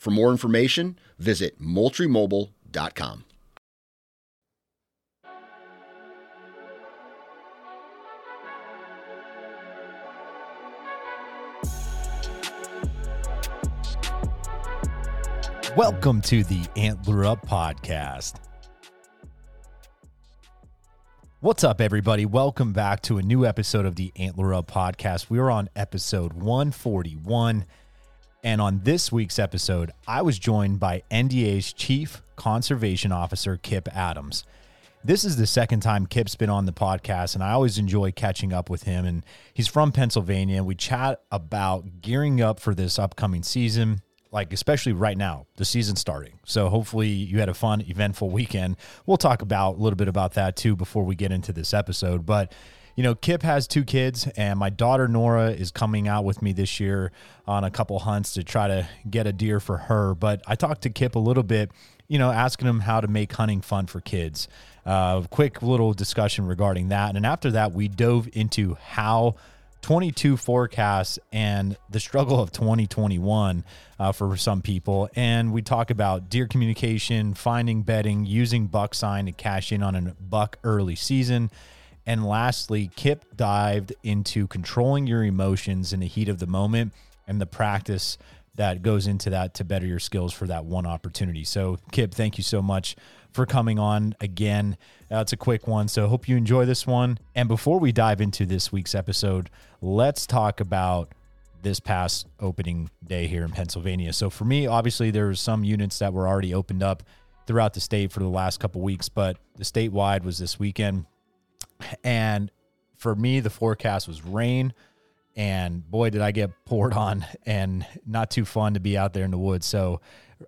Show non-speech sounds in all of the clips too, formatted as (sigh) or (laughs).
For more information, visit moultriemobile.com. Welcome to the Antler Up Podcast. What's up, everybody? Welcome back to a new episode of the Antler Up Podcast. We are on episode 141. And on this week's episode, I was joined by NDA's Chief Conservation Officer, Kip Adams. This is the second time Kip's been on the podcast, and I always enjoy catching up with him. And he's from Pennsylvania. We chat about gearing up for this upcoming season, like especially right now, the season starting. So hopefully you had a fun, eventful weekend. We'll talk about a little bit about that too before we get into this episode. But you know, Kip has two kids, and my daughter Nora is coming out with me this year on a couple hunts to try to get a deer for her. But I talked to Kip a little bit, you know, asking him how to make hunting fun for kids. Uh, quick little discussion regarding that. And after that, we dove into how 22 forecasts and the struggle of 2021 uh, for some people. And we talk about deer communication, finding bedding, using buck sign to cash in on a buck early season. And lastly, Kip dived into controlling your emotions in the heat of the moment and the practice that goes into that to better your skills for that one opportunity. So, Kip, thank you so much for coming on again. Uh, it's a quick one, so hope you enjoy this one. And before we dive into this week's episode, let's talk about this past opening day here in Pennsylvania. So for me, obviously there were some units that were already opened up throughout the state for the last couple weeks, but the statewide was this weekend. And for me, the forecast was rain. And boy, did I get (laughs) poured on and not too fun to be out there in the woods. So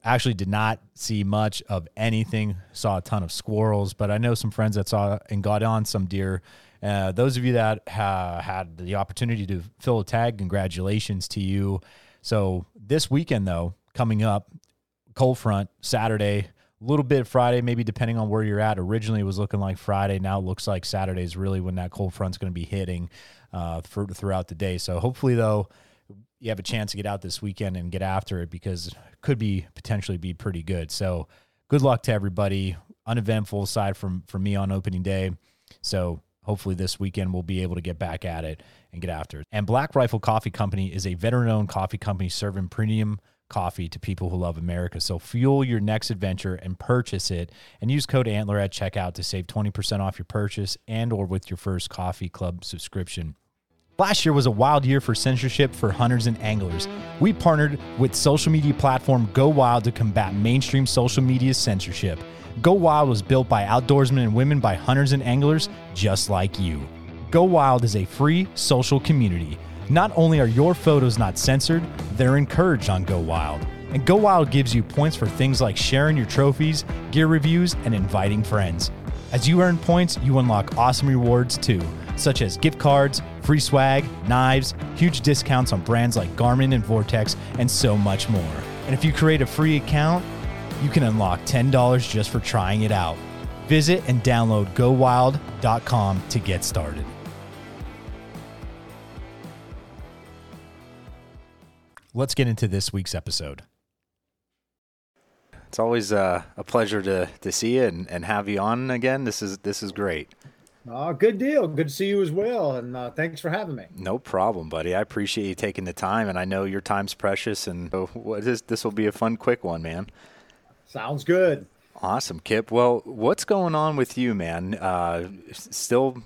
actually did not see much of anything. Saw a ton of squirrels, but I know some friends that saw and got on some deer. Uh, those of you that ha- had the opportunity to fill a tag, congratulations to you. So this weekend, though, coming up, cold front Saturday, little bit Friday, maybe depending on where you're at. Originally, it was looking like Friday. Now it looks like Saturday is really when that cold front's going to be hitting uh, for, throughout the day. So hopefully, though, you have a chance to get out this weekend and get after it because it could be potentially be pretty good. So good luck to everybody. Uneventful aside from from me on opening day. So hopefully this weekend we'll be able to get back at it and get after it. And Black Rifle Coffee Company is a veteran-owned coffee company serving premium coffee to people who love America. So fuel your next adventure and purchase it and use code ANTLER at checkout to save 20% off your purchase and or with your first coffee club subscription. Last year was a wild year for censorship for hunters and anglers. We partnered with social media platform Go Wild to combat mainstream social media censorship. Go Wild was built by outdoorsmen and women by hunters and anglers just like you. Go Wild is a free social community not only are your photos not censored, they're encouraged on Go Wild. And Go Wild gives you points for things like sharing your trophies, gear reviews, and inviting friends. As you earn points, you unlock awesome rewards too, such as gift cards, free swag, knives, huge discounts on brands like Garmin and Vortex, and so much more. And if you create a free account, you can unlock $10 just for trying it out. Visit and download gowild.com to get started. Let's get into this week's episode. It's always uh, a pleasure to, to see you and, and have you on again. This is this is great. Oh, good deal. Good to see you as well, and uh, thanks for having me. No problem, buddy. I appreciate you taking the time, and I know your time's precious. And so what is this will be a fun, quick one, man. Sounds good. Awesome, Kip. Well, what's going on with you, man? Uh, still,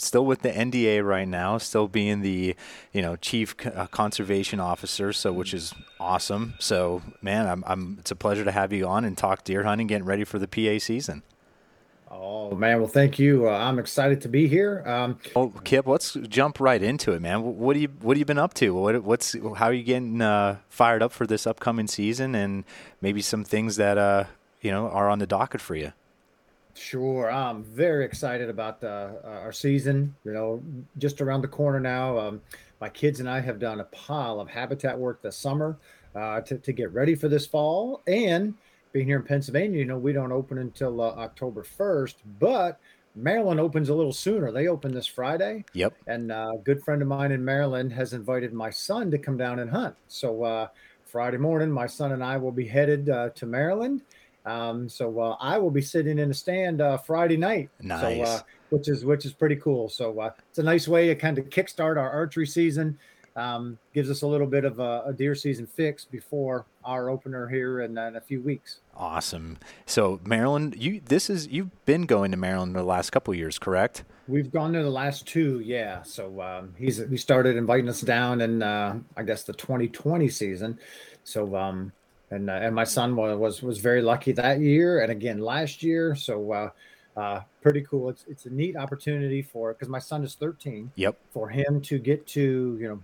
still with the NDA right now. Still being the, you know, chief uh, conservation officer. So, which is awesome. So, man, I'm, I'm. It's a pleasure to have you on and talk deer hunting, getting ready for the PA season. Oh man, well, thank you. Uh, I'm excited to be here. Um, well, Kip, let's jump right into it, man. What do you What have you been up to? What, what's How are you getting uh, fired up for this upcoming season, and maybe some things that uh, you know are on the docket for you? Sure, I'm very excited about uh, our season. You know, just around the corner now. Um, my kids and I have done a pile of habitat work this summer uh, to to get ready for this fall, and being here in Pennsylvania, you know, we don't open until uh, October 1st, but Maryland opens a little sooner. They open this Friday. Yep. And uh, a good friend of mine in Maryland has invited my son to come down and hunt. So uh, Friday morning, my son and I will be headed uh, to Maryland. Um, so uh, I will be sitting in the stand uh, Friday night. Nice. So, which is which is pretty cool. So it's a nice way to kind of kickstart our archery season um, gives us a little bit of a, a, deer season fix before our opener here in, in, a few weeks. Awesome. So Maryland, you this is you've been going to Maryland the last couple years, correct? We've gone to the last two, yeah. So um, he's he started inviting us down in uh, I guess the 2020 season. So um, and uh, and my son was, was was very lucky that year, and again last year. So. Uh, uh, pretty cool. It's it's a neat opportunity for because my son is 13. Yep. For him to get to you know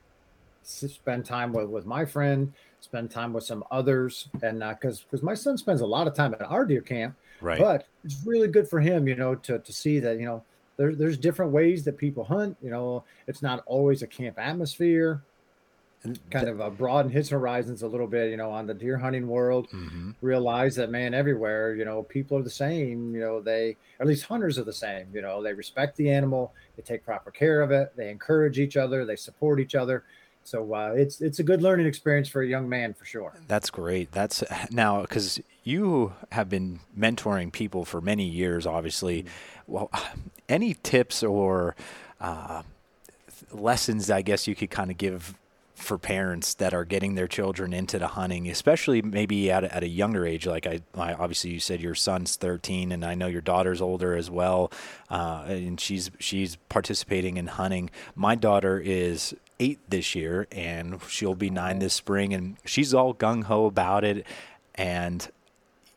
spend time with, with my friend, spend time with some others, and because uh, because my son spends a lot of time at our deer camp, right? But it's really good for him, you know, to to see that you know there, there's different ways that people hunt. You know, it's not always a camp atmosphere. And kind of uh, broaden his horizons a little bit, you know, on the deer hunting world. Mm-hmm. Realize that man, everywhere, you know, people are the same. You know, they at least hunters are the same. You know, they respect the animal, they take proper care of it, they encourage each other, they support each other so uh, it's it's a good learning experience for a young man for sure. That's great. That's (sighs) now because you have been mentoring people for many years. Obviously, mm-hmm. well, (sighs) any tips or uh, lessons I guess you could kind of give for parents that are getting their children into the hunting, especially maybe at a, at a younger age. Like I, I, obviously you said your son's 13, and I know your daughter's older as well, uh, and she's she's participating in hunting. My daughter is eight this year, and she'll be nine this spring, and she's all gung ho about it. And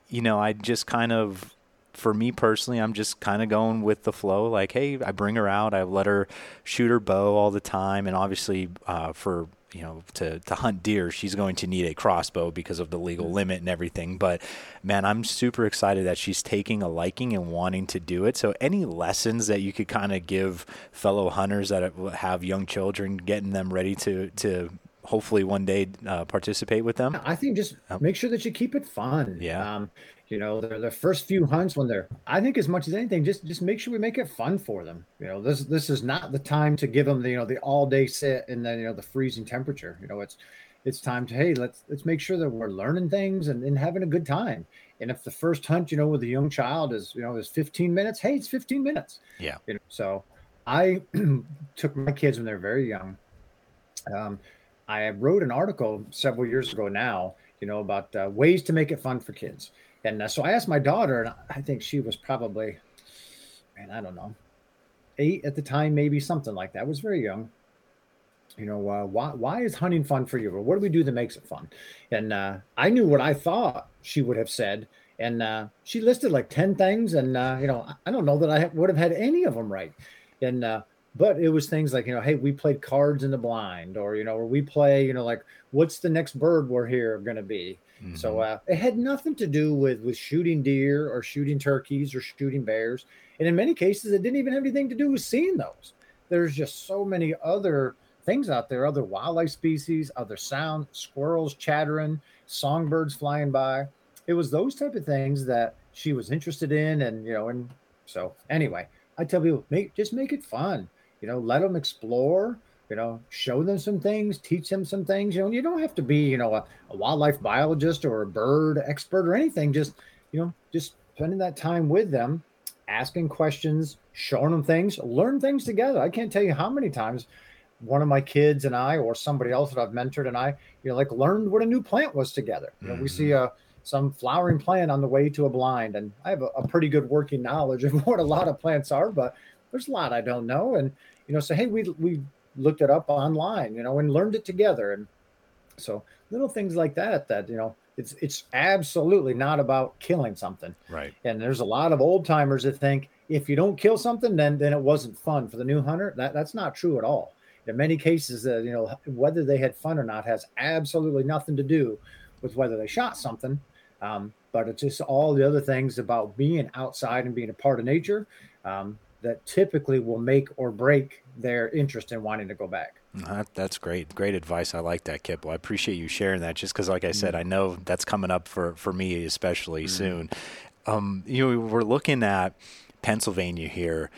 you know, I just kind of, for me personally, I'm just kind of going with the flow. Like, hey, I bring her out, I let her shoot her bow all the time, and obviously, uh, for you know to to hunt deer she's going to need a crossbow because of the legal mm-hmm. limit and everything. But man i'm super excited that she's taking a liking and wanting to do it. So any lessons that you could kind of give fellow hunters that have young children getting them ready to to hopefully one day uh, participate with them? I think just make sure that you keep it fun. Yeah. Um, you know the, the first few hunts when they're i think as much as anything just just make sure we make it fun for them. You know this this is not the time to give them the you know the all day sit and then you know the freezing temperature. You know it's it's time to hey let's let's make sure that we're learning things and, and having a good time. And if the first hunt you know with a young child is you know is 15 minutes hey it's 15 minutes. Yeah. You know, so i (clears throat) took my kids when they're very young. Um, i wrote an article several years ago now you know about uh, ways to make it fun for kids and uh, so I asked my daughter, and I think she was probably, man, I don't know, eight at the time, maybe something like that. I was very young. You know, uh, why why is hunting fun for you? Or what do we do that makes it fun? And uh, I knew what I thought she would have said, and uh, she listed like ten things, and uh, you know, I don't know that I would have had any of them right. And uh, but it was things like you know, hey, we played cards in the blind, or you know, or we play, you know, like what's the next bird we're here going to be Mm-hmm. So uh, it had nothing to do with with shooting deer or shooting turkeys or shooting bears, and in many cases, it didn't even have anything to do with seeing those. There's just so many other things out there, other wildlife species, other sounds, squirrels chattering, songbirds flying by. It was those type of things that she was interested in, and you know, and so anyway, I tell people, make just make it fun. You know, let them explore. You know, show them some things, teach them some things. You know, you don't have to be, you know, a, a wildlife biologist or a bird expert or anything. Just, you know, just spending that time with them, asking questions, showing them things, learn things together. I can't tell you how many times one of my kids and I, or somebody else that I've mentored and I, you know, like learned what a new plant was together. You know, mm-hmm. we see mm-hmm. a some flowering plant on the way to a blind, and I have a, a pretty good working knowledge of (laughs) what a lot of plants are, but there's a lot I don't know. And you know, say, hey, we we looked it up online, you know, and learned it together. And so little things like that, that, you know, it's, it's absolutely not about killing something. Right. And there's a lot of old timers that think if you don't kill something, then, then it wasn't fun for the new hunter. That that's not true at all. In many cases, uh, you know, whether they had fun or not has absolutely nothing to do with whether they shot something. Um, but it's just all the other things about being outside and being a part of nature um, that typically will make or break their interest in wanting to go back. That, that's great. Great advice. I like that, Kip. Well, I appreciate you sharing that just because, like I said, mm-hmm. I know that's coming up for, for me, especially mm-hmm. soon. Um, you know, we're looking at Pennsylvania here.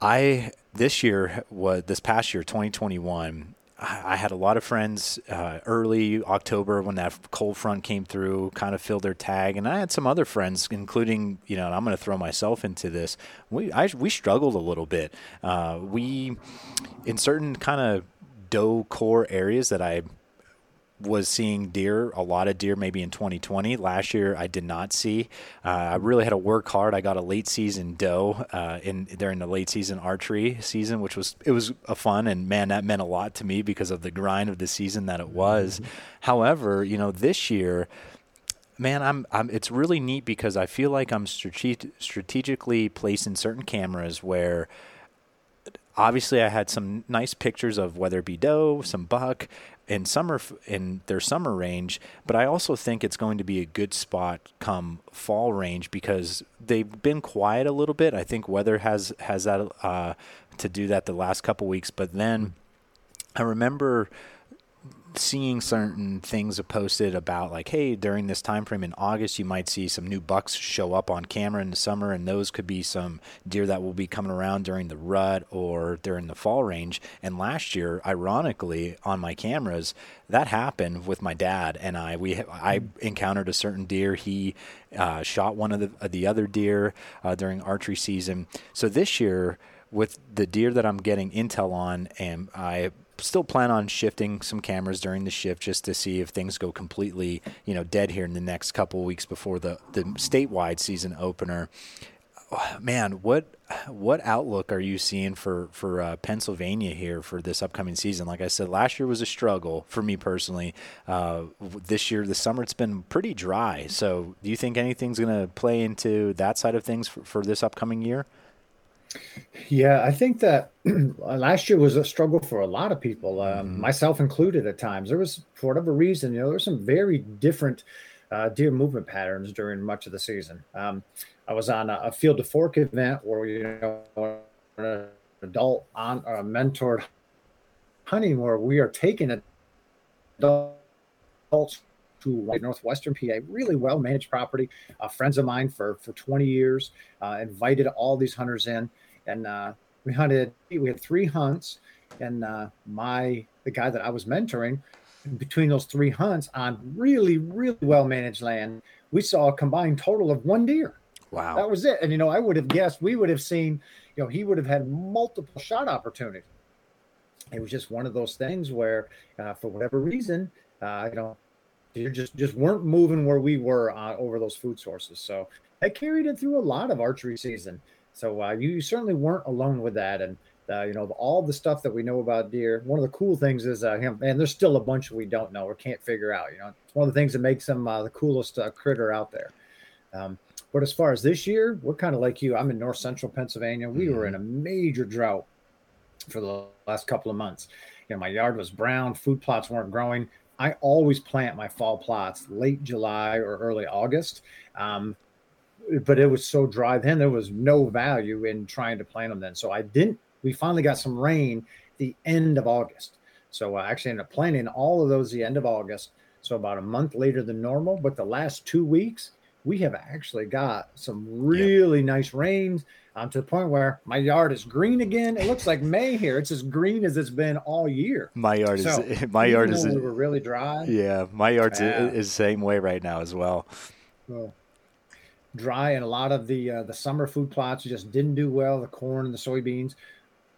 I, this year, was this past year, 2021, I had a lot of friends uh, early October when that cold front came through, kind of filled their tag, and I had some other friends, including you know, I'm going to throw myself into this. We I, we struggled a little bit. Uh, we in certain kind of doe core areas that I was seeing deer, a lot of deer, maybe in 2020. Last year, I did not see. Uh, I really had to work hard. I got a late season doe uh, in during the late season archery season, which was it was a fun and man, that meant a lot to me because of the grind of the season that it was. Mm-hmm. However, you know, this year. Man, I'm, I'm. It's really neat because I feel like I'm strate- strategically placing certain cameras where obviously I had some nice pictures of whether it be doe, some buck, in summer in their summer range, but I also think it's going to be a good spot come fall range because they've been quiet a little bit. I think weather has has that uh, to do that the last couple weeks, but then I remember seeing certain things posted about like hey during this time frame in august you might see some new bucks show up on camera in the summer and those could be some deer that will be coming around during the rut or during the fall range. And last year ironically on my cameras that happened with my dad and i. We i encountered a certain deer. He uh, shot one of the, the other deer uh, during archery season. So this year with the deer that i'm getting intel on and i still plan on shifting some cameras during the shift just to see if things go completely, you know, dead here in the next couple weeks before the the statewide season opener. Man, what what outlook are you seeing for for uh, Pennsylvania here for this upcoming season? Like I said, last year was a struggle for me personally. Uh, this year, the summer it's been pretty dry. So, do you think anything's going to play into that side of things for, for this upcoming year? Yeah, I think that (clears throat) last year was a struggle for a lot of people, um, mm-hmm. myself included at times. There was, for whatever reason, you know, there were some very different uh, deer movement patterns during much of the season. Um, I was on a, a, field to fork event where, you know, an adult on a mentored hunting where we are taking adults to northwestern PA, really well managed property. Uh, friends of mine for for 20 years uh, invited all these hunters in, and uh, we hunted. We had three hunts, and uh, my the guy that I was mentoring, between those three hunts on really really well managed land, we saw a combined total of one deer. Wow, that was it. And you know, I would have guessed we would have seen, you know, he would have had multiple shot opportunities. It was just one of those things where, uh, for whatever reason, uh, you know, you just just weren't moving where we were uh, over those food sources. So that carried it through a lot of archery season. So uh, you, certainly weren't alone with that. And uh, you know all the stuff that we know about deer. One of the cool things is, uh, and there's still a bunch we don't know or can't figure out. You know, it's one of the things that makes them uh, the coolest uh, critter out there. Um, but as far as this year, we're kind of like you. I'm in North Central Pennsylvania. We mm-hmm. were in a major drought for the last couple of months. You know, my yard was brown. Food plots weren't growing. I always plant my fall plots late July or early August. Um, but it was so dry then there was no value in trying to plant them then. So I didn't. We finally got some rain the end of August. So I actually ended up planting all of those the end of August. So about a month later than normal. But the last two weeks, we have actually got some really yep. nice rains um, to the point where my yard is green again. It looks like May here. It's as green as it's been all year. My yard so, is (laughs) my yard is we were really dry. Yeah, my yard is the same way right now as well. well dry and a lot of the uh, the summer food plots just didn't do well. The corn and the soybeans.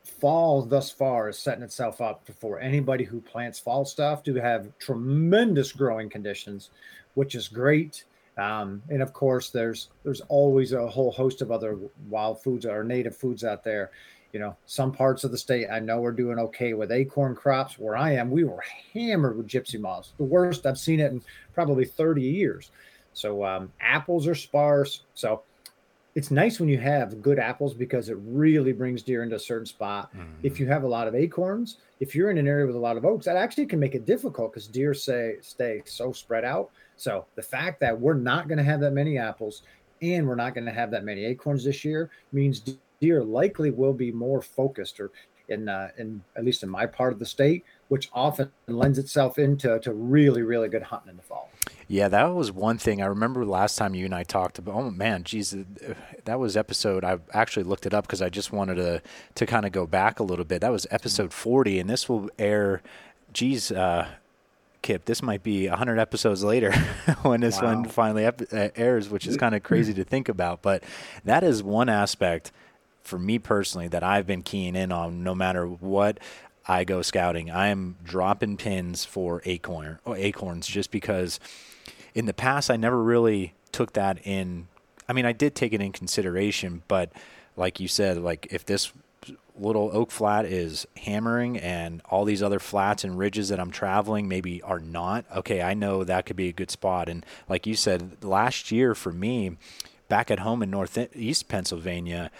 Fall thus far is setting itself up for anybody who plants fall stuff to have tremendous growing conditions, which is great. Um, and of course, there's there's always a whole host of other wild foods or native foods out there. You know, some parts of the state I know are doing okay with acorn crops. Where I am, we were hammered with gypsy moths. The worst I've seen it in probably 30 years. So um, apples are sparse. So it's nice when you have good apples because it really brings deer into a certain spot. Mm-hmm. If you have a lot of acorns, if you're in an area with a lot of oaks, that actually can make it difficult because deer say stay so spread out so the fact that we're not going to have that many apples and we're not going to have that many acorns this year means deer likely will be more focused or in uh, in at least in my part of the state, which often lends itself into to really really good hunting in the fall. Yeah, that was one thing I remember last time you and I talked about. Oh man, geez, that was episode. I actually looked it up because I just wanted to to kind of go back a little bit. That was episode forty, and this will air. Geez, uh, Kip, this might be 100 episodes later (laughs) when this wow. one finally uh, airs, which is kind of crazy to think about. But that is one aspect for me personally that I've been keying in on no matter what I go scouting. I am dropping pins for acorn or acorns just because in the past I never really took that in. I mean, I did take it in consideration, but like you said, like if this little oak flat is hammering and all these other flats and ridges that I'm traveling maybe are not, okay, I know that could be a good spot. And like you said, last year for me, back at home in northeast Pennsylvania,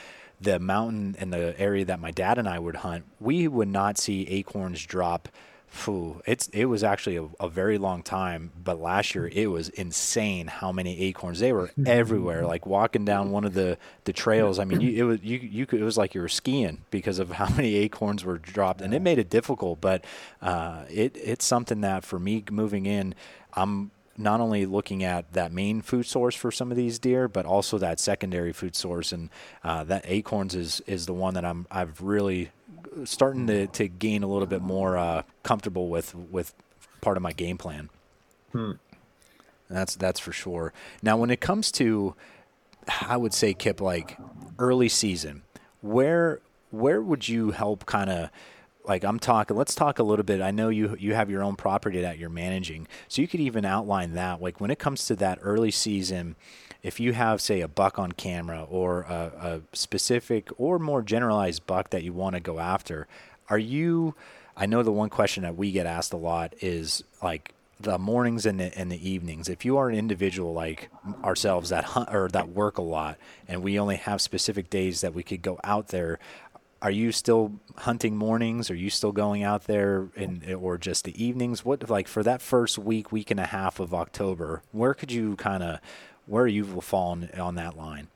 the mountain and the area that my dad and I would hunt, we would not see acorns drop Phew, it's it was actually a, a, very long time, but last year it was insane how many acorns they were (laughs) everywhere. Like walking down one of the, the trails, I mean, you, it was you you could, it was like you were skiing because of how (laughs) many acorns were dropped, and it made it difficult. But uh, it it's something that for me moving in, I'm not only looking at that main food source for some of these deer, but also that secondary food source, and uh, that acorns is is the one that I'm I've really starting to, to gain a little bit more uh, comfortable with with part of my game plan. Hmm. That's that's for sure. Now, when it comes to, I would say, Kip, like early season, where where would you help kind of like I'm talking let's talk a little bit I know you you have your own property that you're managing so you could even outline that like when it comes to that early season if you have, say, a buck on camera or a, a specific or more generalized buck that you want to go after, are you? I know the one question that we get asked a lot is like the mornings and the, and the evenings. If you are an individual like ourselves that hunt or that work a lot, and we only have specific days that we could go out there, are you still hunting mornings? Are you still going out there in or just the evenings? What like for that first week, week and a half of October? Where could you kind of where you will fall on, on that line?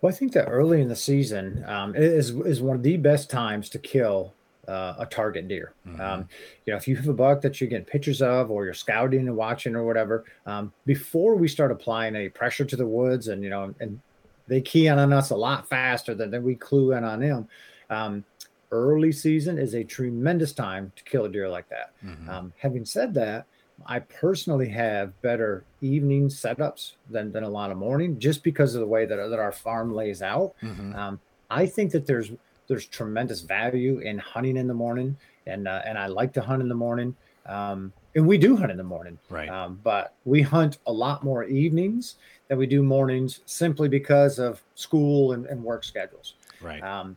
Well, I think that early in the season um, is is one of the best times to kill uh, a target deer. Mm-hmm. Um, you know, if you have a buck that you're getting pictures of, or you're scouting and watching, or whatever, um, before we start applying any pressure to the woods, and you know, and they key in on us a lot faster than, than we clue in on them. Um, early season is a tremendous time to kill a deer like that. Mm-hmm. Um, having said that, I personally have better evening setups than, than a lot of morning just because of the way that, that our farm lays out. Mm-hmm. Um, I think that there's there's tremendous value in hunting in the morning, and uh, and I like to hunt in the morning. Um, and we do hunt in the morning, right? Um, but we hunt a lot more evenings than we do mornings, simply because of school and, and work schedules. Right. Um,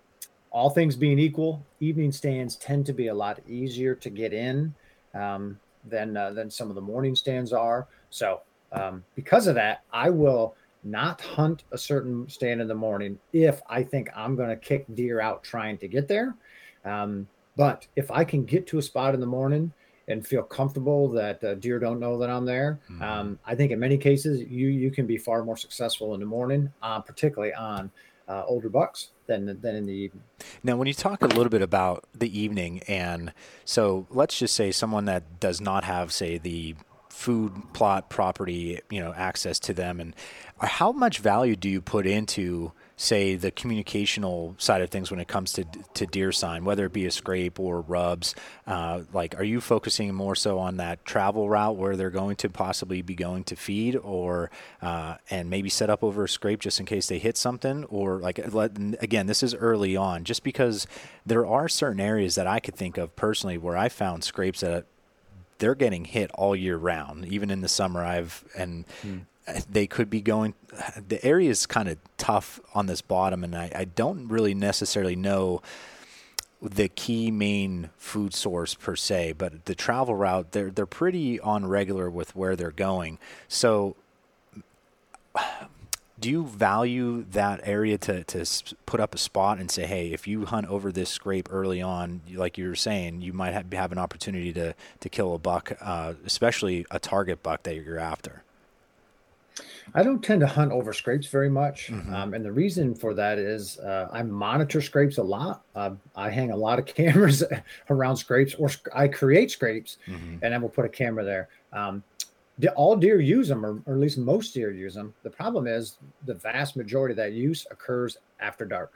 all things being equal, evening stands tend to be a lot easier to get in. Um, than uh, than some of the morning stands are. So um, because of that, I will not hunt a certain stand in the morning if I think I'm going to kick deer out trying to get there. Um, but if I can get to a spot in the morning and feel comfortable that uh, deer don't know that I'm there, mm-hmm. um, I think in many cases you you can be far more successful in the morning, uh, particularly on uh, older bucks than than in the evening. Now, when you talk a little bit about the evening, and so let's just say someone that does not have, say, the food plot property, you know, access to them, and how much value do you put into say the communicational side of things when it comes to to deer sign, whether it be a scrape or rubs? Uh, like, are you focusing more so on that travel route where they're going to possibly be going to feed, or uh, and maybe set up over a scrape just in case they hit something, or like again, this is early on, just because there are certain areas that I could think of personally where I found scrapes that they're getting hit all year round, even in the summer. I've and hmm they could be going. The area is kind of tough on this bottom, and I, I don't really necessarily know the key main food source per se, but the travel route they're they're pretty on regular with where they're going. So, do you value that area to to put up a spot and say, hey, if you hunt over this scrape early on, like you were saying, you might have, have an opportunity to to kill a buck, uh, especially a target buck that you're after. I don't tend to hunt over scrapes very much. Mm-hmm. Um, and the reason for that is uh, I monitor scrapes a lot. Uh, I hang a lot of (laughs) cameras around scrapes, or I create scrapes mm-hmm. and then we'll put a camera there. Um, all deer use them, or, or, at least most deer use them. The problem is the vast majority of that use occurs after dark,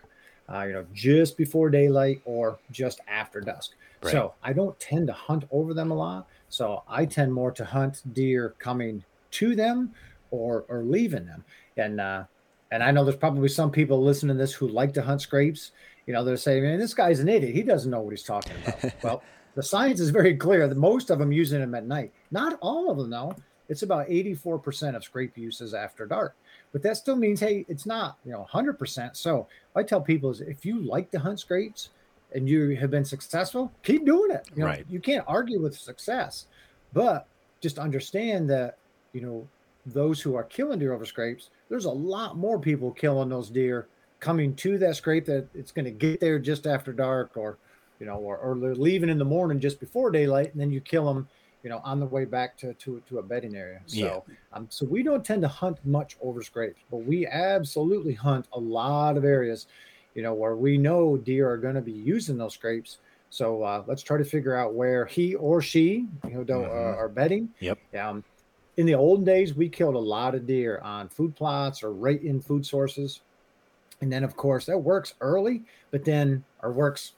uh, you know, just before daylight or just after dusk. Right. So I don't tend to hunt over them a lot. So I tend more to hunt deer coming to them or or leaving them. And uh, and I know there's probably some people listening to this who like to hunt scrapes. You know, they're saying, "Man, this guy's an idiot. He doesn't know what he's talking about." (laughs) well, the science is very clear that most of them using them at night. Not all of them, though. It's about 84% of scrape uses after dark. But that still means, hey, it's not, you know, 100%. So I tell people is if you like to hunt scrapes and you have been successful, keep doing it. You know, right. you can't argue with success, but just understand that, you know, those who are killing deer over scrapes, there's a lot more people killing those deer coming to that scrape that it's going to get there just after dark or, you know, or, or they're leaving in the morning just before daylight and then you kill them, you know, on the way back to, to, to a bedding area. So, yeah. um, so we don't tend to hunt much over scrapes, but we absolutely hunt a lot of areas, you know, where we know deer are going to be using those scrapes. So uh, let's try to figure out where he or she, you know, mm-hmm. uh, are bedding. Yep. Um, in the olden days, we killed a lot of deer on food plots or right in food sources. And then, of course, that works early, but then or works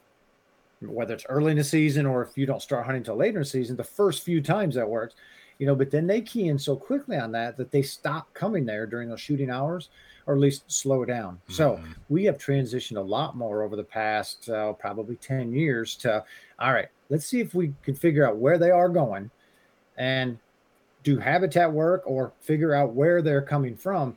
whether it's early in the season or if you don't start hunting until later in the season, the first few times that works, you know, but then they key in so quickly on that that they stop coming there during those shooting hours or at least slow down. Mm-hmm. So we have transitioned a lot more over the past uh, probably 10 years to, all right, let's see if we can figure out where they are going and do habitat work or figure out where they're coming from.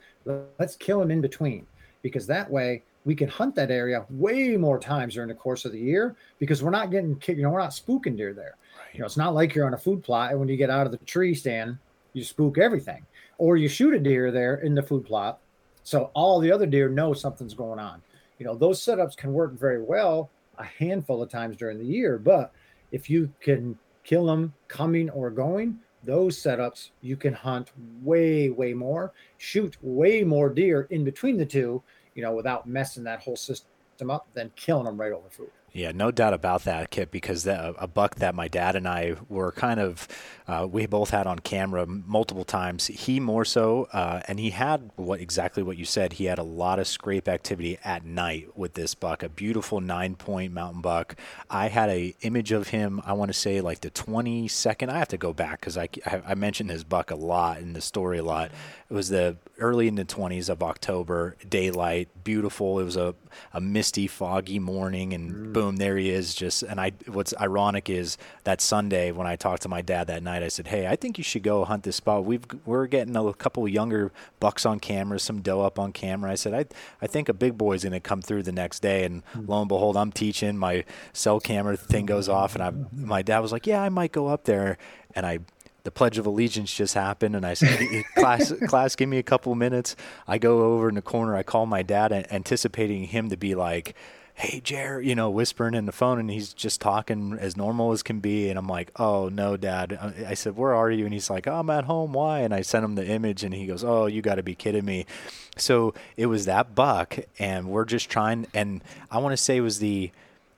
Let's kill them in between because that way we can hunt that area way more times during the course of the year because we're not getting, you know, we're not spooking deer there. Right. You know, it's not like you're on a food plot and when you get out of the tree stand, you spook everything or you shoot a deer there in the food plot. So all the other deer know something's going on. You know, those setups can work very well a handful of times during the year, but if you can kill them coming or going, those setups, you can hunt way, way more, shoot way more deer in between the two, you know, without messing that whole system up than killing them right over food. Yeah, no doubt about that, Kip, because a buck that my dad and I were kind of, uh, we both had on camera multiple times. He more so, uh, and he had what exactly what you said. He had a lot of scrape activity at night with this buck, a beautiful nine point mountain buck. I had a image of him. I want to say like the 22nd. I have to go back because I, I mentioned his buck a lot in the story a lot. It was the early in the 20s of October, daylight, beautiful. It was a, a misty, foggy morning, and mm. boom, there he is. Just and I. What's ironic is that Sunday when I talked to my dad that night, I said, "Hey, I think you should go hunt this spot. We've we're getting a couple younger bucks on camera, some doe up on camera." I said, "I I think a big boy's going to come through the next day." And mm. lo and behold, I'm teaching. My cell camera thing goes off, and I my dad was like, "Yeah, I might go up there." And I the Pledge of Allegiance just happened, and I said, (laughs) "Class, class, give me a couple minutes." I go over in the corner. I call my dad, anticipating him to be like, "Hey, Jer," you know, whispering in the phone, and he's just talking as normal as can be. And I'm like, "Oh no, Dad." Uh, I said, "Where are you?" And he's like, oh, "I'm at home. Why?" And I sent him the image, and he goes, "Oh, you got to be kidding me." So it was that buck, and we're just trying. And I want to say it was the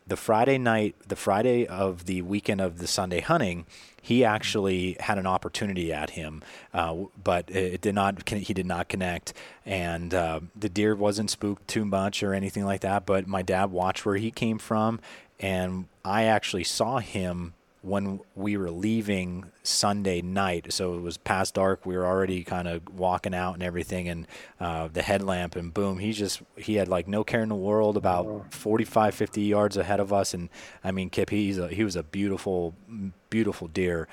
the Friday night, the Friday of the weekend of the Sunday hunting, he actually had an opportunity at him, uh, but it did not. He did not connect, and uh, the deer wasn't spooked too much or anything like that. But my dad watched where he came from, and I actually saw him when we were leaving Sunday night. So it was past dark. We were already kind of walking out and everything, and uh, the headlamp, and boom, he just he had like no care in the world about 45, 50 yards ahead of us. And I mean, Kip, he's a, he was a beautiful, beautiful deer,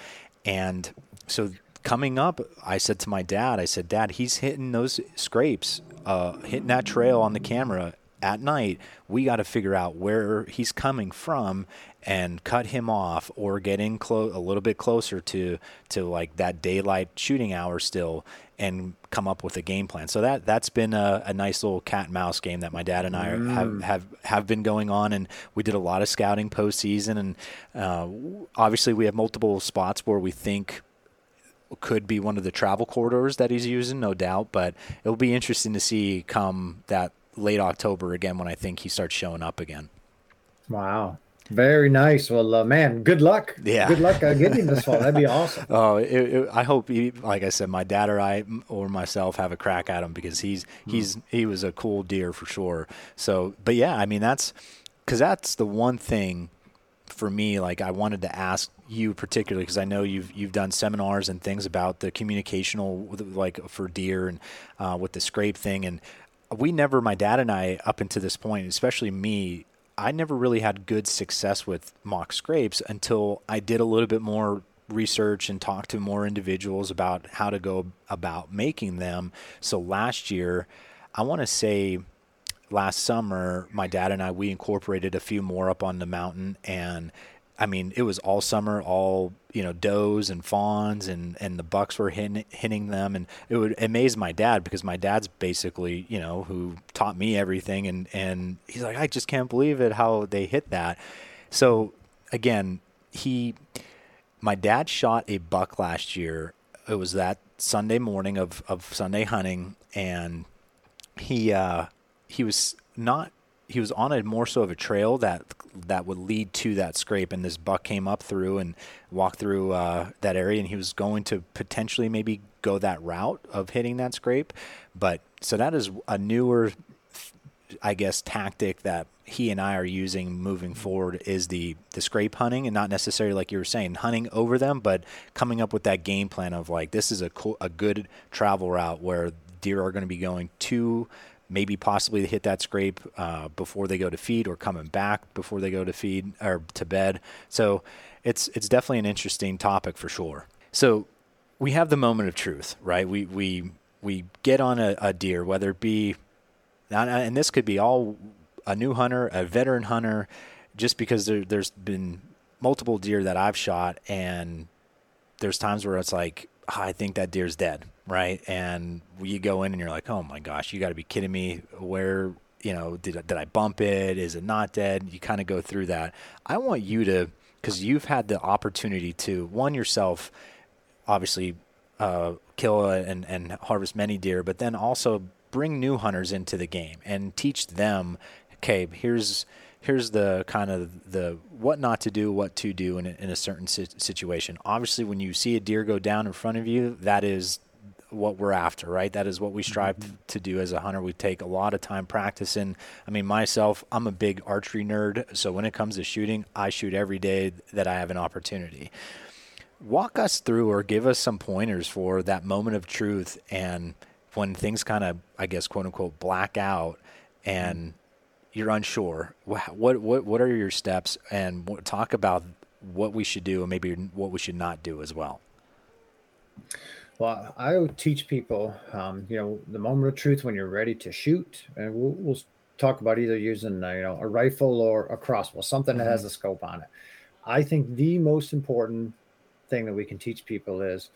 and so coming up, I said to my dad, I said, Dad, he's hitting those scrapes, uh, hitting that trail on the camera at night. We got to figure out where he's coming from and cut him off or get in close a little bit closer to to like that daylight shooting hour still and come up with a game plan. So that that's been a, a nice little cat and mouse game that my dad and I mm. have, have have been going on, and we did a lot of scouting postseason, and uh, obviously we have multiple spots where we think could be one of the travel corridors that he's using, no doubt. But it'll be interesting to see come that late October again when I think he starts showing up again. Wow. Very nice. Well, uh, man, good luck. Yeah. Good luck uh, getting this fall. That'd be (laughs) awesome. Oh, it, it, I hope, he, like I said, my dad or I or myself have a crack at him because he's mm. he's he was a cool deer for sure. So, but yeah, I mean that's because that's the one thing for me. Like I wanted to ask you particularly because I know you've you've done seminars and things about the communicational like for deer and uh, with the scrape thing and we never my dad and I up until this point especially me I never really had good success with mock scrapes until I did a little bit more research and talked to more individuals about how to go about making them. So last year, I want to say last summer, my dad and I we incorporated a few more up on the mountain and I mean, it was all summer, all you know, does and fawns, and and the bucks were hitting, hitting them, and it would amaze my dad because my dad's basically, you know, who taught me everything, and and he's like, I just can't believe it how they hit that. So again, he, my dad shot a buck last year. It was that Sunday morning of of Sunday hunting, and he uh, he was not he was on a more so of a trail that that would lead to that scrape, and this buck came up through and walked through uh, that area, and he was going to potentially maybe go that route of hitting that scrape, but so that is a newer, I guess, tactic that he and I are using moving forward is the the scrape hunting, and not necessarily like you were saying hunting over them, but coming up with that game plan of like this is a cool, a good travel route where deer are going to be going to maybe possibly hit that scrape uh, before they go to feed or coming back before they go to feed or to bed. So it's it's definitely an interesting topic for sure. So we have the moment of truth, right? We we we get on a, a deer, whether it be, and this could be all a new hunter, a veteran hunter, just because there, there's been multiple deer that I've shot, and there's times where it's like, oh, I think that deer's dead, right? And you go in and you're like, oh my gosh, you got to be kidding me. Where, you know, did, did I bump it? Is it not dead? You kind of go through that. I want you to, because you've had the opportunity to, one, yourself, obviously, uh, kill and, and harvest many deer, but then also bring new hunters into the game and teach them, okay, here's here's the kind of the what not to do, what to do in a, in a certain situation. Obviously, when you see a deer go down in front of you, that is what we're after, right? That is what we strive mm-hmm. to do as a hunter. We take a lot of time practicing. I mean, myself, I'm a big archery nerd, so when it comes to shooting, I shoot every day that I have an opportunity. Walk us through or give us some pointers for that moment of truth and when things kind of, I guess, quote unquote, black out and you're unsure, what what what are your steps? And talk about what we should do and maybe what we should not do as well. Well, I teach people, um, you know, the moment of truth when you're ready to shoot, and we'll, we'll talk about either using, uh, you know, a rifle or a crossbow, something mm-hmm. that has mm-hmm. a scope on it. I think the most important thing that we can teach people is,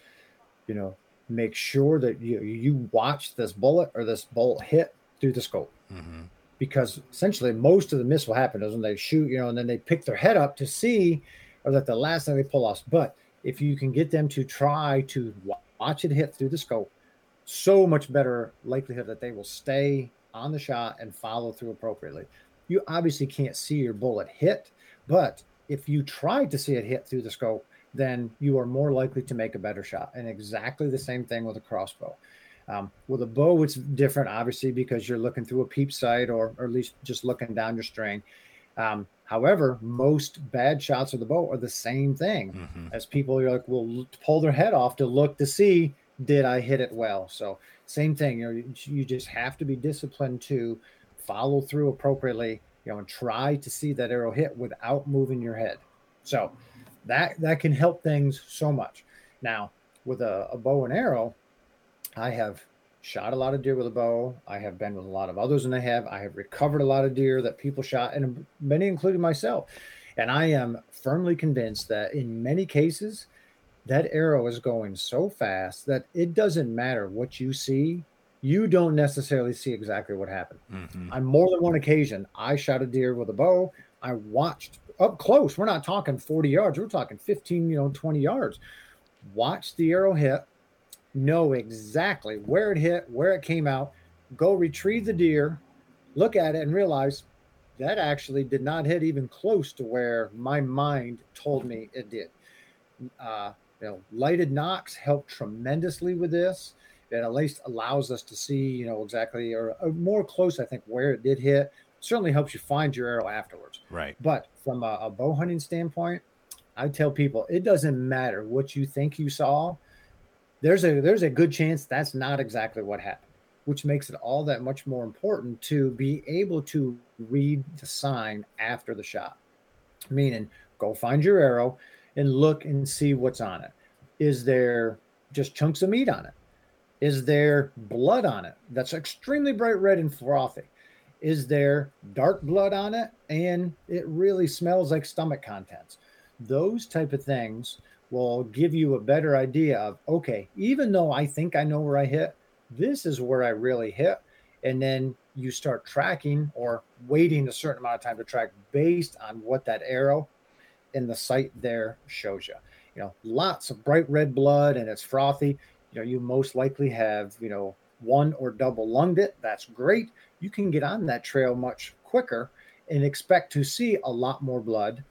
you know, make sure that you you watch this bullet or this bolt hit through the scope. Mm-hmm because essentially most of the miss will happen is when they shoot, you know, and then they pick their head up to see, or that the last thing they pull off. But if you can get them to try to watch it hit through the scope, so much better likelihood that they will stay on the shot and follow through appropriately. you obviously can't see your bullet hit, but if you try to see it hit through the scope, then you are more likely to make a better shot. And exactly the same thing with a crossbow. Um, with a bow, it's different, obviously, because you're looking through a peep sight or, or at least just looking down your string. Um, however, most bad shots of the bow are the same thing mm-hmm. as people are like will pull their head off to look to see did I hit it well. So same thing. You know, you just have to be disciplined to follow through appropriately. You know, and try to see that arrow hit without moving your head. So that that can help things so much. Now with a, a bow and arrow, I have shot a lot of deer with a bow. I have been with a lot of others, and I have. I have recovered a lot of deer that people shot, and many, including myself. And I am firmly convinced that in many cases, that arrow is going so fast that it doesn't matter what you see. You don't necessarily see exactly what happened. Mm-hmm. On more than one occasion, I shot a deer with a bow. I watched up close. We're not talking 40 yards. We're talking 15, you know, 20 yards. Watch the arrow hit know exactly where it hit, where it came out, go retrieve the deer, look at it, and realize that actually did not hit even close to where my mind told me it did. Uh, you know, lighted nocks help tremendously with this. It at least allows us to see, you know, exactly or, or more close, I think, where it did hit. Certainly helps you find your arrow afterwards. Right. But from a, a bow hunting standpoint, I tell people it doesn't matter what you think you saw there's a there's a good chance that's not exactly what happened which makes it all that much more important to be able to read the sign after the shot. Meaning go find your arrow and look and see what's on it. Is there just chunks of meat on it? Is there blood on it that's extremely bright red and frothy? Is there dark blood on it and it really smells like stomach contents? Those type of things will give you a better idea of okay, even though I think I know where I hit, this is where I really hit. And then you start tracking or waiting a certain amount of time to track based on what that arrow in the sight there shows you. You know, lots of bright red blood and it's frothy. You know, you most likely have, you know, one or double lunged it. That's great. You can get on that trail much quicker and expect to see a lot more blood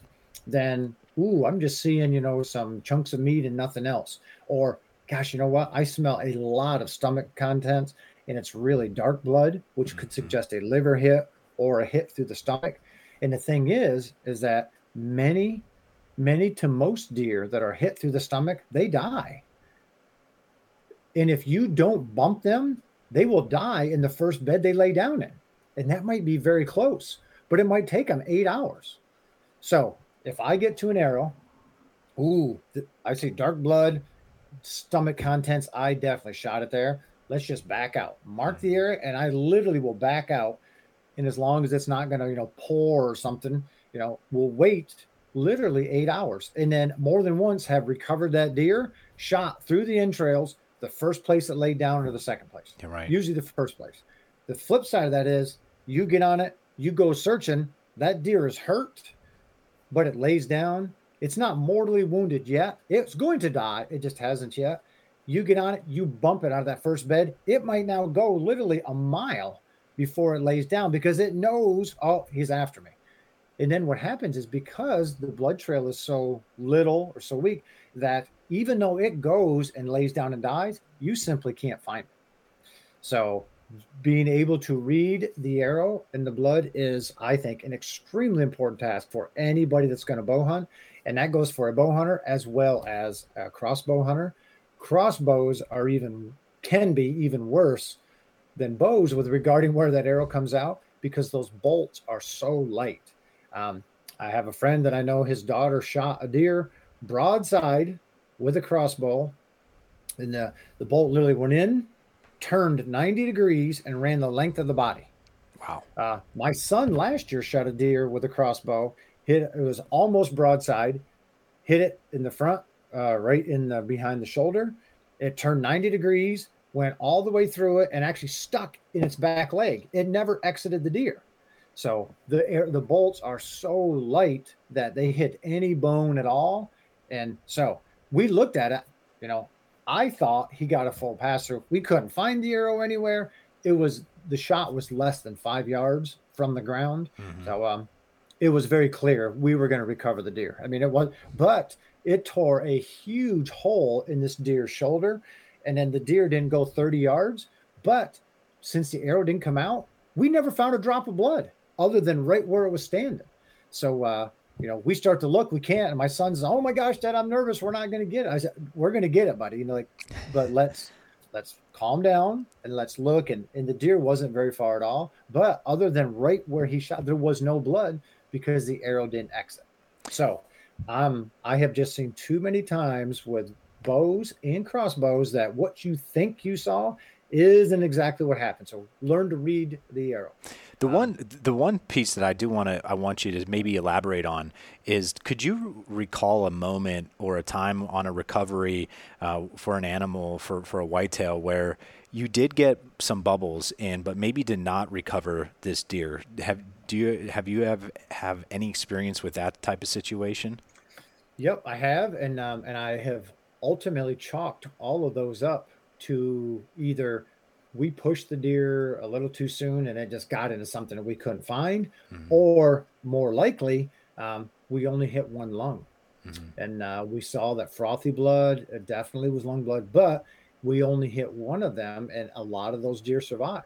than ooh, I'm just seeing, you know, some chunks of meat and nothing else. Or, gosh, you know what? I smell a lot of stomach contents and it's really dark blood, which mm-hmm. could suggest a liver hit or a hit through the stomach. And the thing is, is that many, many to most deer that are hit through the stomach, they die. And if you don't bump them, they will die in the first bed they lay down in. And that might be very close, but it might take them eight hours. So if I get to an arrow, ooh, I see dark blood, stomach contents. I definitely shot it there. Let's just back out. Mark the mm-hmm. area, and I literally will back out. And as long as it's not going to, you know, pour or something, you know, we'll wait literally eight hours. And then more than once have recovered that deer, shot through the entrails, the first place that laid down or the second place. You're right. Usually the first place. The flip side of that is you get on it, you go searching, that deer is hurt but it lays down. It's not mortally wounded yet. It's going to die. It just hasn't yet. You get on it, you bump it out of that first bed. It might now go literally a mile before it lays down because it knows, oh, he's after me. And then what happens is because the blood trail is so little or so weak that even though it goes and lays down and dies, you simply can't find it. So being able to read the arrow and the blood is, I think, an extremely important task for anybody that's going to bow hunt. And that goes for a bow hunter as well as a crossbow hunter. Crossbows are even, can be even worse than bows with regarding where that arrow comes out because those bolts are so light. Um, I have a friend that I know his daughter shot a deer broadside with a crossbow, and the, the bolt literally went in turned 90 degrees and ran the length of the body. Wow. Uh, my son last year shot a deer with a crossbow. Hit it was almost broadside. Hit it in the front, uh, right in the behind the shoulder. It turned 90 degrees, went all the way through it, and actually stuck in its back leg. It never exited the deer. So the air, the bolts are so light that they hit any bone at all. And so we looked at it. You know, I thought he got a full pass through. We couldn't find the arrow anywhere. It was the shot was less than five yards from the ground. Mm-hmm. So um, it was very clear we were going to recover the deer. I mean, it was, but it tore a huge hole in this deer's shoulder. And then the deer didn't go 30 yards. But since the arrow didn't come out, we never found a drop of blood other than right where it was standing. So, uh, you know, we start to look, we can't. And my son's, oh my gosh, dad, I'm nervous. We're not going to get it. I said, we're going to get it, buddy. You know, like, but (laughs) let's, let's calm down and let's look. And, and the deer wasn't very far at all. But other than right where he shot, there was no blood because the arrow didn't exit. So um, I have just seen too many times with bows and crossbows that what you think you saw isn't exactly what happened. So learn to read the arrow. The um, one, the one piece that I do want to, I want you to maybe elaborate on is, could you recall a moment or a time on a recovery uh, for an animal for for a whitetail where you did get some bubbles in, but maybe did not recover this deer? Have do you have you have have any experience with that type of situation? Yep, I have, and um, and I have ultimately chalked all of those up to either we pushed the deer a little too soon and it just got into something that we couldn't find, mm-hmm. or more likely, um, we only hit one lung. Mm-hmm. And uh, we saw that frothy blood it definitely was lung blood, but we only hit one of them, and a lot of those deer survive.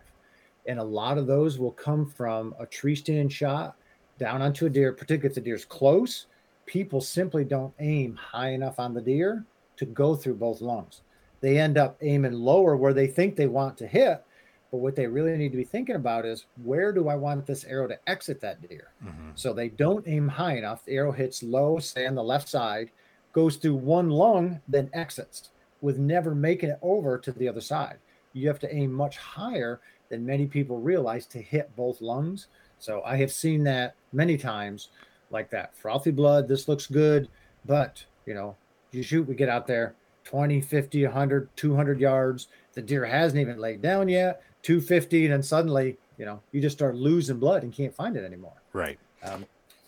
and a lot of those will come from a tree stand shot down onto a deer, particularly if the deer's close. People simply don't aim high enough on the deer to go through both lungs. They end up aiming lower where they think they want to hit, but what they really need to be thinking about is where do I want this arrow to exit that deer? Mm-hmm. So they don't aim high enough. The arrow hits low, say on the left side, goes through one lung, then exits with never making it over to the other side. You have to aim much higher than many people realize to hit both lungs. So I have seen that many times like that. Frothy blood, this looks good, but you know, you shoot, we get out there 20, 50, 100, 200 yards. The deer hasn't even laid down yet, 250, and then suddenly, you know, you just start losing blood and can't find it anymore. Right. Um,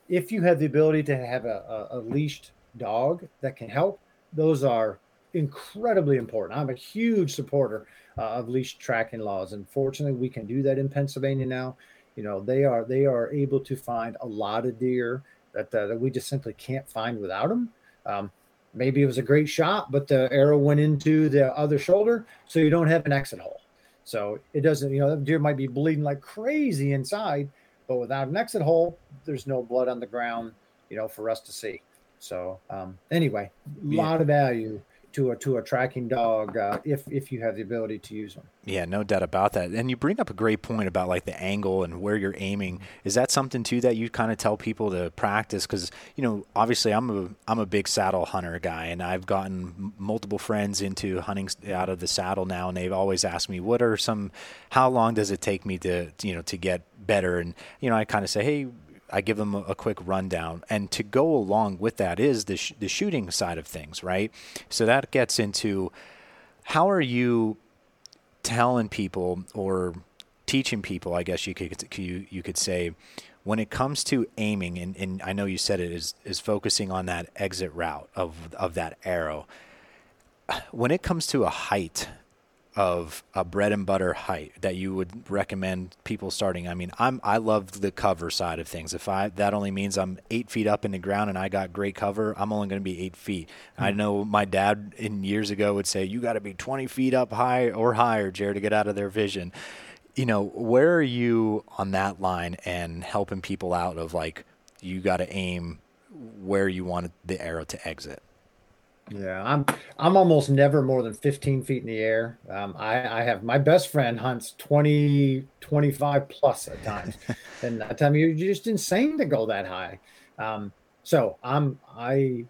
if you have the ability to have a, a, a leashed dog that can help, those are incredibly important. I'm a huge supporter uh, of leash tracking laws. And fortunately, we can do that in Pennsylvania now. You know, they are they are able to find a lot of deer that uh, that we just simply can't find without them. Um, maybe it was a great shot, but the arrow went into the other shoulder, so you don't have an exit hole. So it doesn't, you know, the deer might be bleeding like crazy inside, but without an exit hole, there's no blood on the ground, you know, for us to see. So um, anyway, a lot of value to a to a tracking dog uh, if if you have the ability to use them. Yeah, no doubt about that. And you bring up a great point about like the angle and where you're aiming. Is that something too that you kind of tell people to practice? Because you know, obviously, I'm a I'm a big saddle hunter guy, and I've gotten multiple friends into hunting out of the saddle now, and they've always asked me, "What are some? How long does it take me to you know to get better?" And you know, I kind of say, "Hey." I give them a, a, quick rundown. And to go along with that is the, sh- the shooting side of things, right? So that gets into how are you telling people or teaching people, I guess you could you, you could say, when it comes to aiming, and, and I know you said it is is focusing on that exit route of of that arrow. When it comes to a height of a bread and butter height that you would recommend people starting? I mean, I'm I love the cover side of things. If I that only means I'm eight feet up in the ground and I got great cover, I'm only going to be eight feet. Mm-hmm. I know my dad in years ago would say you got to be 20 feet up high or higher, Jared, to get out of their vision. You know, where are you on that line and helping people out of like you got to aim where you want the arrow to exit? Yeah, I'm I'm almost never more than 15 feet in the air. Um, I, I have my best friend hunts 20, 25 plus at times, (laughs) and I tell you, you're just insane to go that high. Um, so I'm I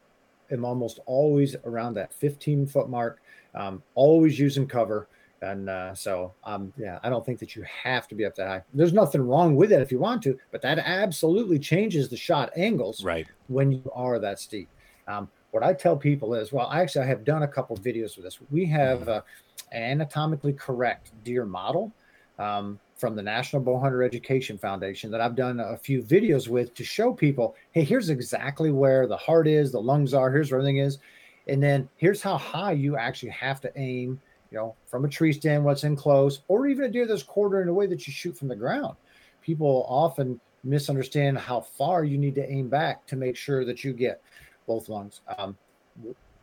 am almost always around that 15 foot mark, um, always using cover. And uh, so, um, yeah, I don't think that you have to be up that high. There's nothing wrong with it if you want to, but that absolutely changes the shot angles right when you are that steep. Um, what I tell people is, well, actually, I have done a couple videos with this. We have uh, an anatomically correct deer model um, from the National Bowhunter Education Foundation that I've done a few videos with to show people, hey, here's exactly where the heart is, the lungs are, here's where everything is, and then here's how high you actually have to aim you know, from a tree stand, what's in close, or even a deer that's quartering away that you shoot from the ground. People often misunderstand how far you need to aim back to make sure that you get both lungs. Um,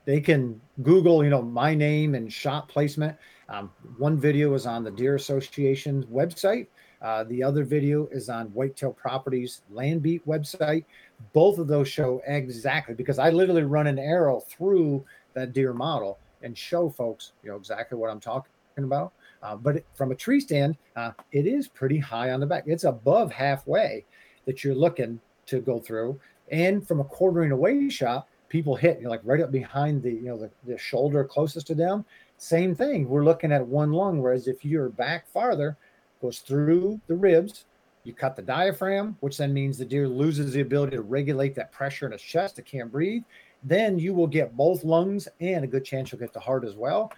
they can Google, you know, my name and shot placement. Um, one video is on the Deer Association's website. Uh, the other video is on Whitetail Properties Land Beat website. Both of those show exactly because I literally run an arrow through that deer model and show folks, you know, exactly what I'm talking about. Uh, but it, from a tree stand, uh, it is pretty high on the back. It's above halfway that you're looking to go through. And from a quartering away shot, people hit you know, like right up behind the you know the, the shoulder closest to them. Same thing. We're looking at one lung, whereas if you're back farther, goes through the ribs. You cut the diaphragm, which then means the deer loses the ability to regulate that pressure in his chest. It can't breathe. Then you will get both lungs and a good chance you'll get the heart as well.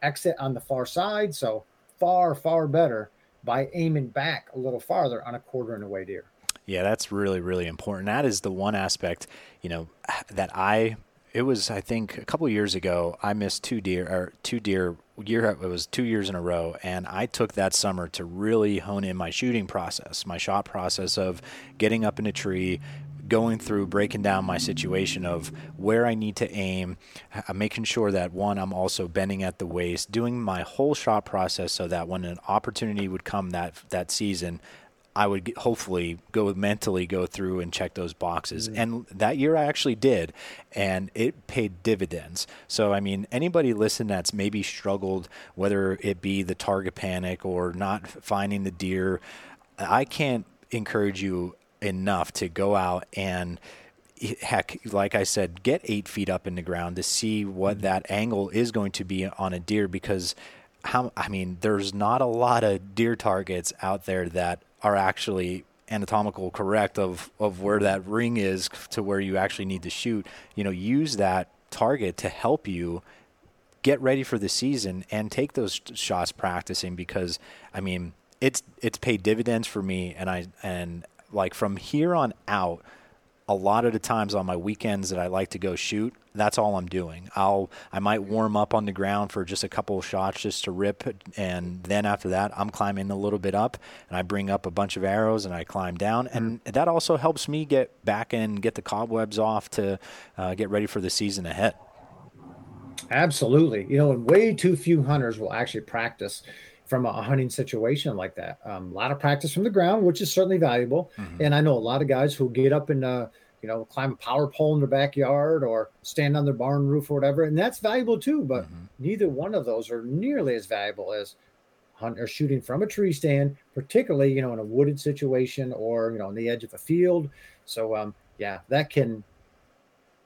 Exit on the far side. So far, far better by aiming back a little farther on a quarter quartering away deer. Yeah, that's really, really important. That is the one aspect, you know, that I it was I think a couple years ago I missed two deer or two deer year it was two years in a row and I took that summer to really hone in my shooting process, my shot process of getting up in a tree, going through breaking down my situation of where I need to aim, uh, making sure that one, I'm also bending at the waist, doing my whole shot process so that when an opportunity would come that that season, I would get, hopefully go mentally go through and check those boxes. Mm-hmm. And that year I actually did, and it paid dividends. So, I mean, anybody listen that's maybe struggled, whether it be the target panic or not finding the deer, I can't encourage you enough to go out and heck, like I said, get eight feet up in the ground to see what mm-hmm. that angle is going to be on a deer because how I mean, there's not a lot of deer targets out there that are actually anatomical correct of of where that ring is to where you actually need to shoot. You know, use that target to help you get ready for the season and take those shots practicing because I mean, it's it's paid dividends for me and I and like from here on out, a lot of the times on my weekends that I like to go shoot, that's all I'm doing. I'll I might warm up on the ground for just a couple of shots just to rip and then after that I'm climbing a little bit up and I bring up a bunch of arrows and I climb down and mm-hmm. that also helps me get back and get the cobwebs off to uh, get ready for the season ahead. Absolutely. You know, and way too few hunters will actually practice from a hunting situation like that. Um, a lot of practice from the ground, which is certainly valuable. Mm-hmm. And I know a lot of guys who get up and uh, you know climb a power pole in their backyard or stand on their barn roof or whatever, and that's valuable too. But mm-hmm. neither one of those are nearly as valuable as hunt or shooting from a tree stand, particularly you know in a wooded situation or you know on the edge of a field. So um, yeah, that can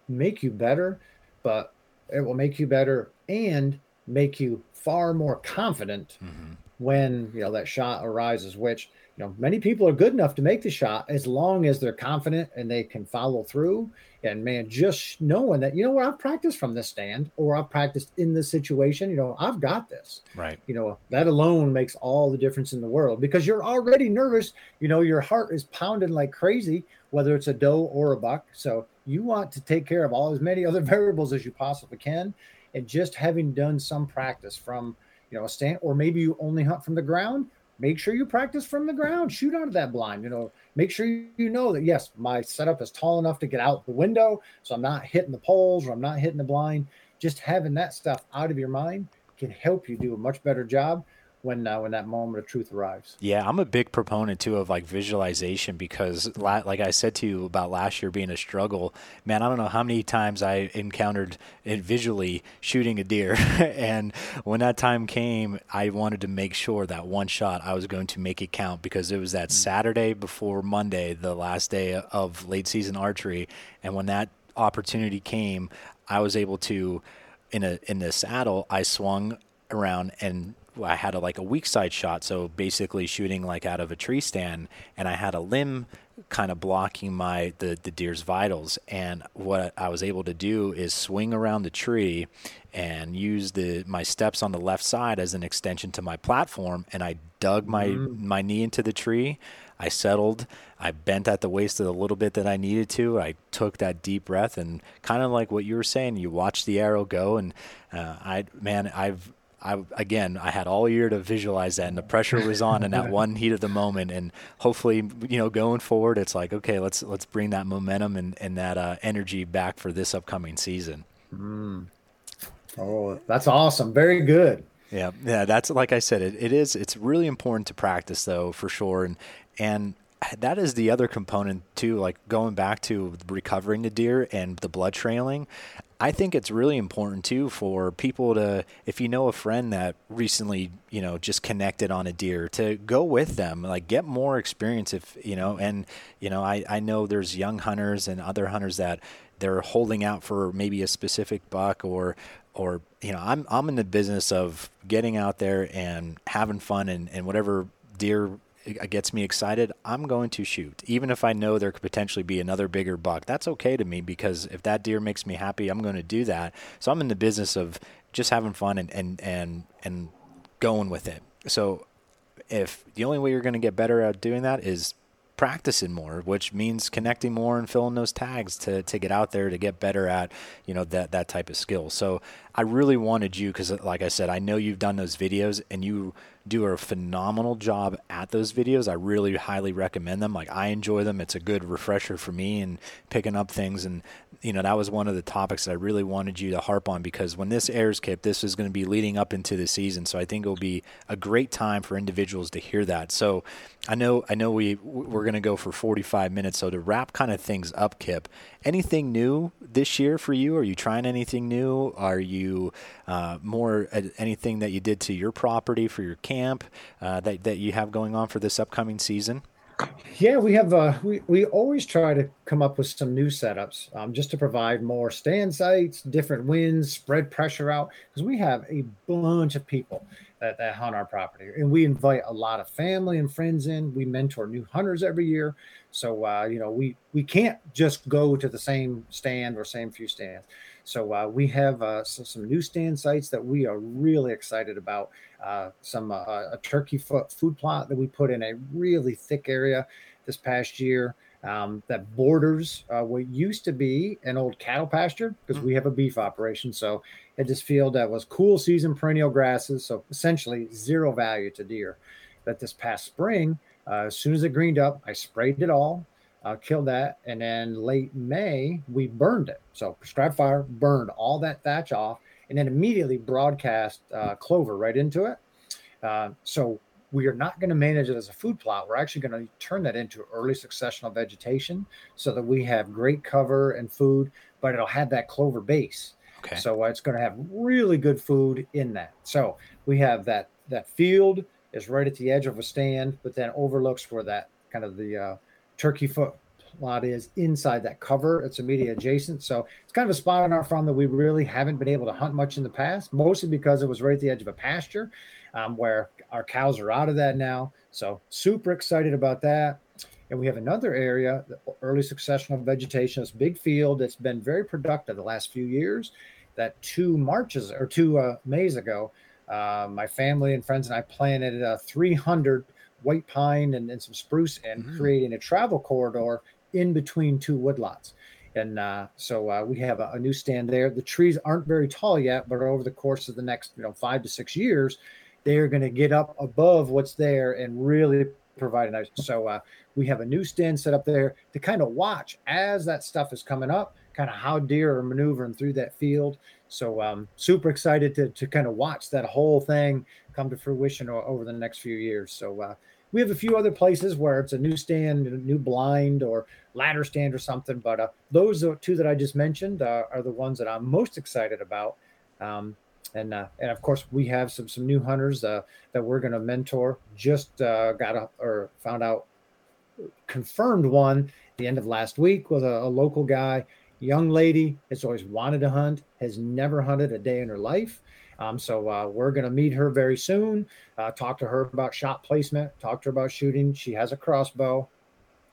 make you better, but it will make you better and make you far more confident mm-hmm. when you know that shot arises which you know many people are good enough to make the shot as long as they're confident and they can follow through. And man just knowing that you know what? I've practiced from this stand or i've practiced in this situation. You know i've got this. Right. You know that alone makes all the difference in the world because you're already nervous. You know your heart is pounding like crazy whether it's a doe or a buck. So you want to take care of all as many other (laughs) variables as you possibly can and just having done some practice from you know a stand or maybe you only hunt from the ground make sure you practice from the ground shoot out of that blind you know make sure you know that yes my setup is tall enough to get out the window so i'm not hitting the poles or i'm not hitting the blind. Just having that stuff out of your mind can help you do a much better job when uh, when that moment of truth arrives. Yeah, I'm a big proponent too of like visualization because, like I said to you about last year being a struggle, man, I don't know how many times I encountered it visually shooting a deer, (laughs) and when that time came, I wanted to make sure that one shot I was going to make it count because it was that mm. Saturday before Monday, the last day of late season archery, and when that opportunity came, I was able to in a in the saddle, I swung around and I had a, like a weak side shot, so basically shooting like out of a tree stand, and I had a limb kind of blocking my the, the deer's vitals. And what I was able to do is swing around the tree and use the my steps on the left side as an extension to my platform, and I dug my mm-hmm. my knee into the tree. I settled. I bent at the waist a little bit that I needed to. I took that deep breath and kind of like what you were saying, you watch the arrow go. And uh, I, man, I've I again, I had all year to visualize that, and the pressure was on in that (laughs) one heat of the moment. And hopefully, you know, going forward, it's like okay, let's let's bring that momentum and and that uh, energy back for this upcoming season. Mm. Oh, that's awesome! Very good. Yeah, yeah, that's like I said, it, it is. It's really important to practice though, for sure, and and that is the other component too. Like going back to recovering the deer and the blood trailing, I think it's really important too for people to, if you know a friend that recently, you know, just connected on a deer, to go with them, like get more experience. If you know, and you know, I I know there's young hunters and other hunters that they're holding out for maybe a specific buck or or you know I'm I'm in the business of getting out there and having fun and, and whatever deer gets me excited, I'm going to shoot. Even if I know there could potentially be another bigger buck, that's okay to me because if that deer makes me happy, I'm going to do that. So I'm in the business of just having fun and and and and going with it. So if the only way you're going to get better at doing that is practicing more, which means connecting more and filling those tags to, to get out there to get better at, you know, that, that type of skill. So I really wanted you, cause uh, like I said, I know you've done those videos and you do a phenomenal job at those videos. I really highly recommend them. Like I enjoy them. It's a good refresher for me and picking up things. And you know, that was one of the topics that I really wanted you to harp on because when this airs, Kip, this is going to be leading up into the season. So I think it'll be a great time for individuals to hear that. So I know, I know we we're going to go for 45 minutes. So to wrap kind of things up, Kip, anything new this year for you? Are you trying anything new? Are you uh, more anything that you did to your property for your camp uh, that that you have going on for this upcoming season? Yeah, we have. Uh, we we always try to come up with some new setups, um, just to provide more stand sites, different winds, spread pressure out, because we have a bunch of people that, that hunt our property, and we invite a lot of family and friends in. We mentor new hunters every year, so uh, you know we we can't just go to the same stand or same few stands. So uh, we have uh, some, some new stand sites that we are really excited about. Uh, some uh, a turkey food plot that we put in a really thick area this past year. Um, that borders uh, what used to be an old cattle pasture because we mm. have a beef operation. So at this field that was cool season perennial grasses, so essentially zero value to deer. That this past spring, uh, as soon as it greened up, I sprayed it all uh, killed that. And then late May, we burned it. So prescribed fire, burned all that thatch off, and then immediately broadcast uh, clover right into it. Uh, so we are not going to manage it as a food plot. We're actually going to turn that into early successional vegetation so that we have great cover and food, but it'll have that clover base. Okay. So it's going to have really good food in that. So we have that that field is right at the edge of a stand, but then overlooks where that kind of the uh, turkey food plot is inside that cover. It's immediately adjacent. So it's kind of a spot on our farm that we really haven't been able to hunt much in the past, mostly because it was right at the edge of a pasture um, where our cows are out of that now. So super excited about that. And we have another area, early successional vegetation, this big field that's been very productive the last few years. That two Marches or two uh, Mays ago, uh, my family and friends and I planted uh, 300 white pine and, and some spruce and mm-hmm. creating a travel corridor in between two woodlots. And uh, so uh, we have a, a, new stand there. The trees aren't very tall yet, but over the course of the next, you know, five to six years, they are going to get up above what's there and really provide a nice. So uh, we have a new stand set up there to kind of watch as that stuff is coming up, kind of how deer are maneuvering through that field. So um, super excited to to kind of watch that whole thing come to fruition over the next few years. So uh, we have a few other places where it's a new stand, a new blind, or ladder stand or something. But uh, those two that I just mentioned uh, are the ones that I'm most excited about. Um, and uh, and of course we have some some new hunters uh, that we're going to mentor. Just uh, got or found out confirmed one the end of last week with a, a local guy, young lady has always wanted to hunt, has never hunted a day in her life. Um, so uh, we're going to meet her very soon. Uh, talk to her about shot placement. Talk to her about shooting. She has a crossbow.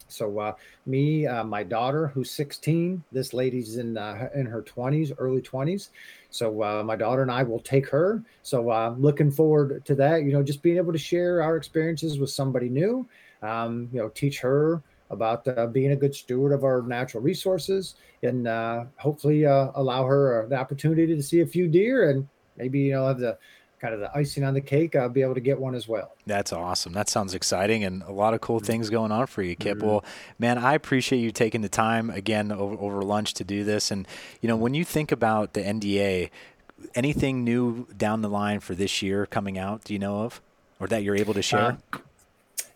So uh, me, uh, my daughter, who's 16, this lady's in uh, in her 20s, early 20s. So uh, my daughter and I will take her. So I'm looking forward to that. You know, just being able to share our experiences with somebody new. Um, you know, teach her about uh, being a good steward of our natural resources and uh, hopefully uh, allow her the opportunity to see a few deer and maybe you know have the kind of the icing on the cake, I'll be able to get one as well. That's awesome. That sounds exciting and a lot of cool mm-hmm. things going on for you, Kip. Mm-hmm. Well, man, I appreciate you taking the time again over, over lunch to do this. And, you know, when you think about the NDA, anything new down the line for this year coming out, do you know of? Or that you're able to share?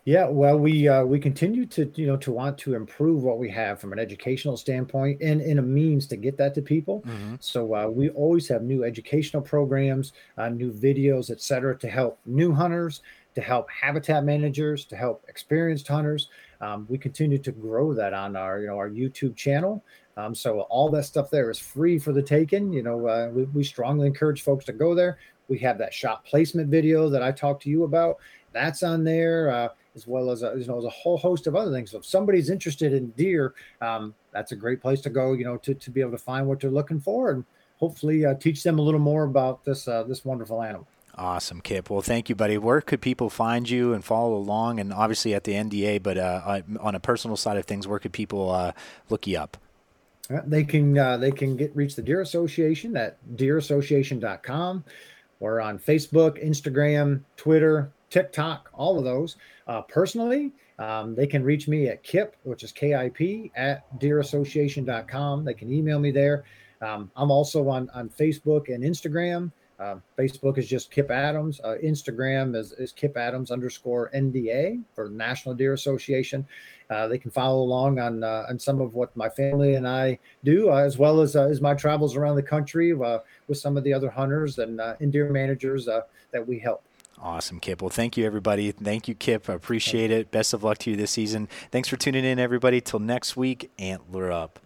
Uh, yeah, well, we uh, we continue to you know to want to improve what we have from an educational standpoint and in a means to get that to people. Mm-hmm. So uh, we always have new educational programs, uh, new videos, et cetera, to help new hunters, to help habitat managers, to help experienced hunters. Um, we continue to grow that on our you know our YouTube channel. Um, so all that stuff there is free for the taking. You know, uh, we, we strongly encourage folks to go there. We have that shot placement video that I talked to you about. That's on there. As well as a, you know, as a whole host of other things. So if somebody's interested in deer, um, that's a great place to go. You know, to, to be able to find what they're looking for and hopefully uh, teach them a little more about this uh, this wonderful animal. Awesome, Kip. Well, thank you, buddy. Where could people find you and follow along? And obviously at the NDA, but uh, on a personal side of things, where could people uh, look you up? Uh, they can uh, they can get reach the Deer Association at deerassociation.com. We're on Facebook, Instagram, Twitter, TikTok, all of those. Uh, personally, um, they can reach me at KIP, which is KIP, at deerassociation.com. They can email me there. Um, I'm also on, on Facebook and Instagram. Uh, Facebook is just Kip Adams. Uh, Instagram is, is Kip Adams underscore NDA for National Deer Association. Uh, they can follow along on uh, on some of what my family and I do, uh, as well as uh, as my travels around the country with some of the other hunters and, and deer managers that we help. Awesome, Kip. Well, thank you, everybody. Thank you, Kip. I appreciate it. Best of luck to you this season. Thanks for tuning in, everybody. Till next week, antler up.